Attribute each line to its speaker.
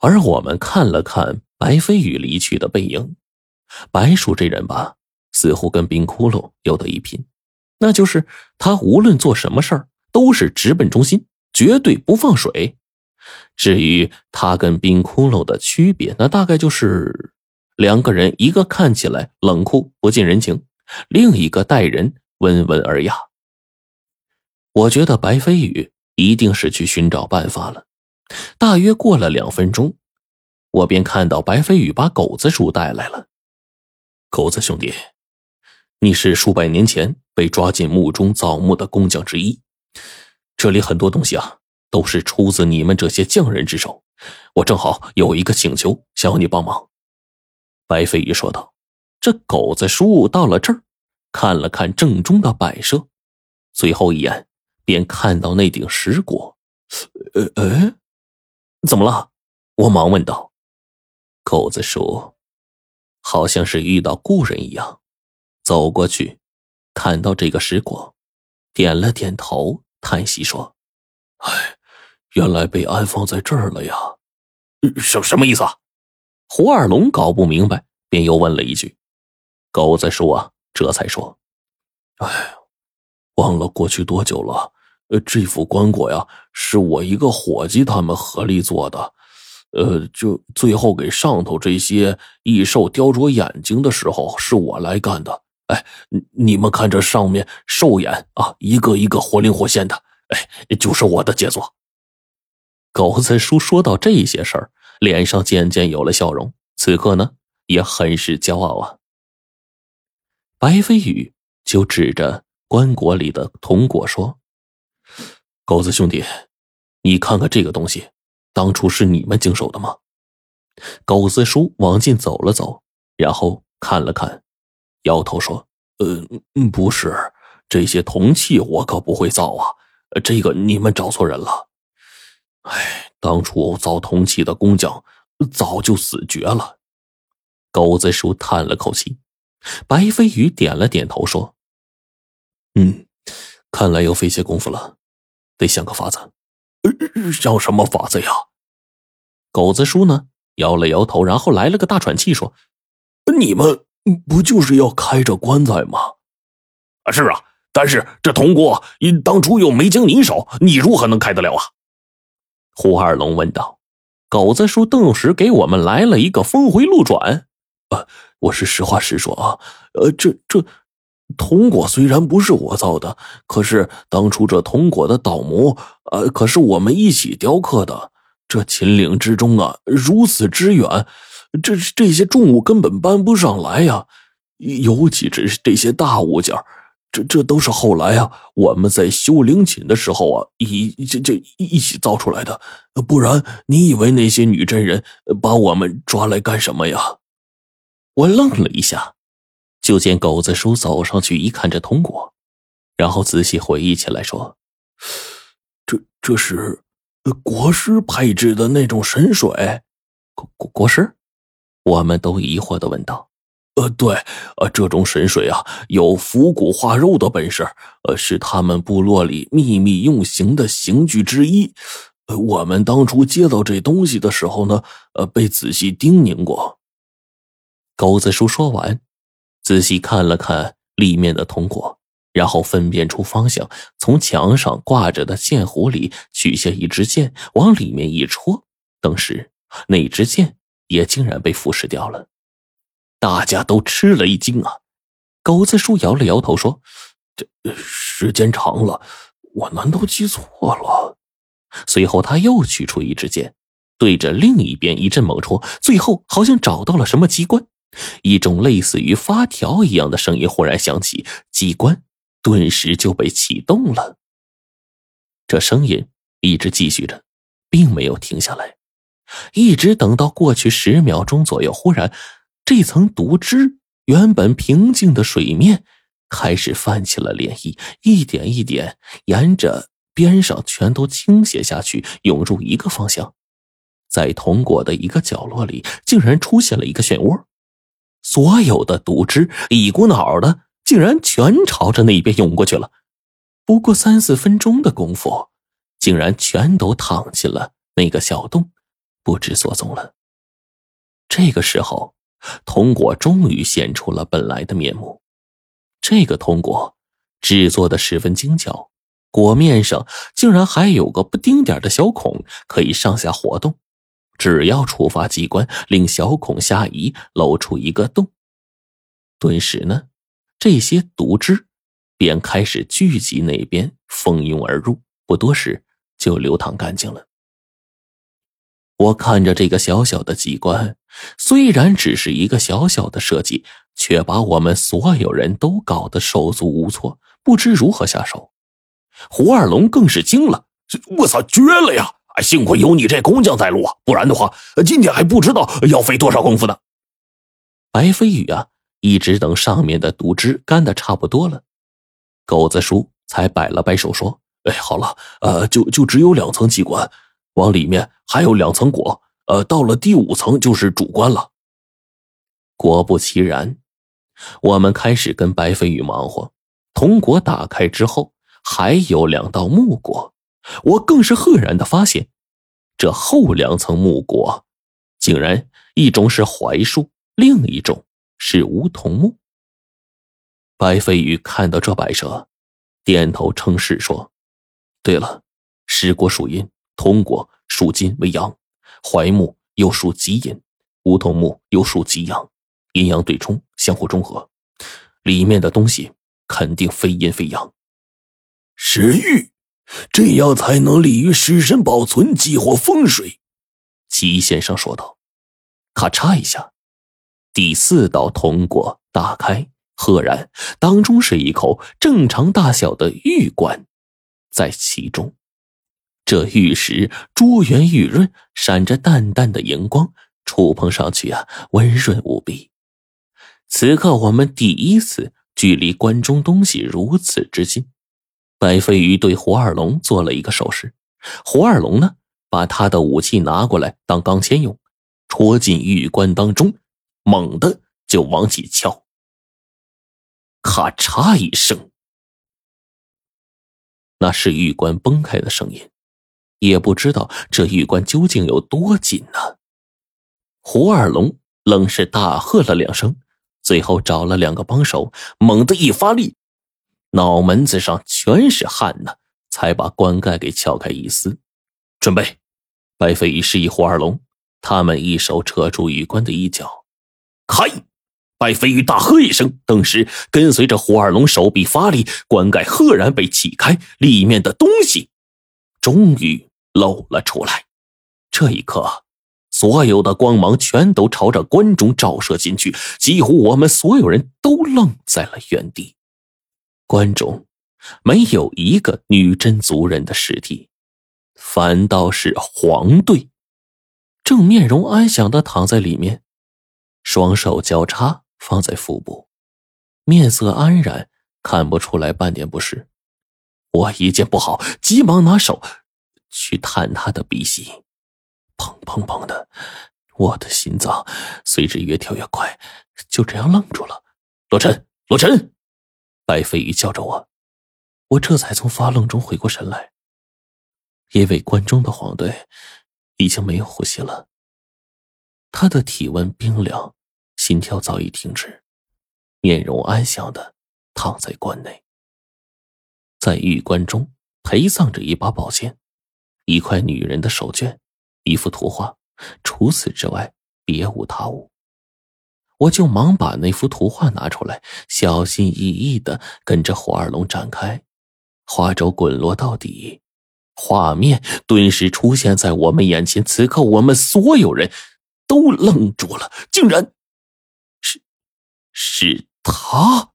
Speaker 1: 而我们看了看白飞宇离去的背影，白叔这人吧，似乎跟冰窟窿有得一拼，那就是他无论做什么事儿都是直奔中心，绝对不放水。至于他跟冰窟窿的区别，那大概就是两个人，一个看起来冷酷不近人情，另一个待人温文尔雅。我觉得白飞宇一定是去寻找办法了。大约过了两分钟，我便看到白飞宇把狗子叔带来了。狗子兄弟，你是数百年前被抓进墓中造墓的工匠之一，这里很多东西啊，都是出自你们这些匠人之手。我正好有一个请求，想要你帮忙。白飞宇说道。这狗子叔到了这儿，看了看正中的摆设，最后一眼便看到那顶石椁。呃呃。怎么了？我忙问道。狗子叔好像是遇到故人一样，走过去，看到这个石椁，点了点头，叹息说：“
Speaker 2: 哎，原来被安放在这儿了呀。”
Speaker 3: 什什么意思？啊？
Speaker 1: 胡二龙搞不明白，便又问了一句。狗子叔啊，这才说：“
Speaker 2: 哎，忘了过去多久了。”呃，这副棺椁呀，是我一个伙计他们合力做的，呃，就最后给上头这些异兽雕琢眼睛的时候，是我来干的。哎，你们看这上面兽眼啊，一个一个活灵活现的，哎，就是我的杰作。
Speaker 1: 狗子叔说到这些事儿，脸上渐渐有了笑容，此刻呢，也很是骄傲啊。白飞宇就指着棺椁里的铜椁说。
Speaker 2: 狗子兄弟，你看看这个东西，当初是你们经手的吗？
Speaker 1: 狗子叔往进走了走，然后看了看，摇头说：“
Speaker 2: 呃，不是，这些铜器我可不会造啊，这个你们找错人了。哎，当初造铜器的工匠早就死绝了。”
Speaker 1: 狗子叔叹了口气，白飞宇点了点头说：“
Speaker 2: 嗯，看来要费些功夫了。”得想个法子，
Speaker 3: 想什么法子呀？
Speaker 1: 狗子叔呢？摇了摇头，然后来了个大喘气，说：“
Speaker 3: 你们不就是要开这棺材吗？”“啊，是啊，但是这铜锅当初又没经你手，你如何能开得了啊？”
Speaker 1: 胡二龙问道。狗子叔顿时给我们来了一个峰回路转：“
Speaker 2: 啊，我是实话实说啊，呃，这这。”铜果虽然不是我造的，可是当初这铜果的倒模，呃，可是我们一起雕刻的。这秦岭之中啊，如此之远，这这些重物根本搬不上来呀。尤其是这些大物件，这这都是后来啊，我们在修陵寝的时候啊，一这这一起造出来的。不然，你以为那些女真人把我们抓来干什么呀？
Speaker 1: 我愣了一下。就见狗子叔走上去一看这铜果，然后仔细回忆起来说：“
Speaker 2: 这这是国师配置的那种神水。”
Speaker 1: 国国国师，我们都疑惑的问道：“
Speaker 2: 呃，对，呃，这种神水啊，有腐骨化肉的本事，呃，是他们部落里秘密用刑的刑具之一。呃，我们当初接到这东西的时候呢，呃，被仔细叮咛过。”
Speaker 1: 狗子叔说完。仔细看了看里面的铜果，然后分辨出方向，从墙上挂着的剑壶里取下一支剑，往里面一戳，当时那支剑也竟然被腐蚀掉了。大家都吃了一惊啊！狗子叔摇了摇头说：“
Speaker 2: 这时间长了，我难道记错了？”
Speaker 1: 随后他又取出一支剑，对着另一边一阵猛戳，最后好像找到了什么机关。一种类似于发条一样的声音忽然响起，机关顿时就被启动了。这声音一直继续着，并没有停下来，一直等到过去十秒钟左右，忽然这层毒汁原本平静的水面开始泛起了涟漪，一点一点沿着边上全都倾泻下去，涌入一个方向，在铜果的一个角落里，竟然出现了一个漩涡。所有的毒汁一股脑的，竟然全朝着那边涌过去了。不过三四分钟的功夫，竟然全都淌进了那个小洞，不知所踪了。这个时候，铜果终于现出了本来的面目。这个铜果制作的十分精巧，果面上竟然还有个不丁点的小孔，可以上下活动。只要触发机关，令小孔下移，露出一个洞，顿时呢，这些毒汁便开始聚集那边，蜂拥而入，不多时就流淌干净了。我看着这个小小的机关，虽然只是一个小小的设计，却把我们所有人都搞得手足无措，不知如何下手。胡二龙更是惊了：“
Speaker 3: 我操，绝了呀！幸亏有你这工匠在路啊，不然的话，今天还不知道要费多少功夫呢。”
Speaker 1: 白飞宇啊，一直等上面的毒汁干的差不多了，狗子叔才摆了摆手说：“
Speaker 2: 哎，好了，呃，就就只有两层机关。”往里面还有两层果，呃，到了第五层就是主棺了。
Speaker 1: 果不其然，我们开始跟白飞宇忙活。铜果打开之后，还有两道木果。我更是赫然的发现，这后两层木果，竟然一种是槐树，另一种是梧桐木。白飞宇看到这摆设，点头称是说：“对了，石果属阴。”铜果属金为阳，槐木又属极阴，梧桐木又属极阳，阴阳对冲，相互中和，里面的东西肯定非阴非阳。
Speaker 2: 石玉，这样才能利于尸身保存，激活风水。
Speaker 1: 齐先生说道。咔嚓一下，第四道铜果打开，赫然当中是一口正常大小的玉棺，在其中。这玉石珠圆玉润，闪着淡淡的荧光，触碰上去啊，温润无比。此刻我们第一次距离关中东西如此之近。白飞鱼对胡二龙做了一个手势，胡二龙呢，把他的武器拿过来当钢钎用，戳进玉棺当中，猛地就往起敲。咔嚓一声，那是玉棺崩开的声音。也不知道这玉棺究竟有多紧呢。胡二龙愣是大喝了两声，最后找了两个帮手，猛地一发力，脑门子上全是汗呢，才把棺盖给撬开一丝。准备，白飞宇示意胡二龙，他们一手扯住玉棺的一角，开。白飞宇大喝一声，顿时跟随着胡二龙手臂发力，棺盖赫然被起开，里面的东西终于。露了出来，这一刻，所有的光芒全都朝着棺中照射进去，几乎我们所有人都愣在了原地。棺中没有一个女真族人的尸体，反倒是黄队，正面容安详的躺在里面，双手交叉放在腹部，面色安然，看不出来半点不适。我一见不好，急忙拿手。去探他的鼻息，砰砰砰的，我的心脏随之越跳越快，就这样愣住了。罗晨，罗晨，白飞鱼叫着我，我这才从发愣中回过神来，因为关中的黄队已经没有呼吸了，他的体温冰凉，心跳早已停止，面容安详的躺在棺内，在玉棺中陪葬着一把宝剑。一块女人的手绢，一幅图画，除此之外别无他物。我就忙把那幅图画拿出来，小心翼翼的跟着胡二龙展开，画轴滚落到底，画面顿时出现在我们眼前。此刻，我们所有人都愣住了，竟然是，是他。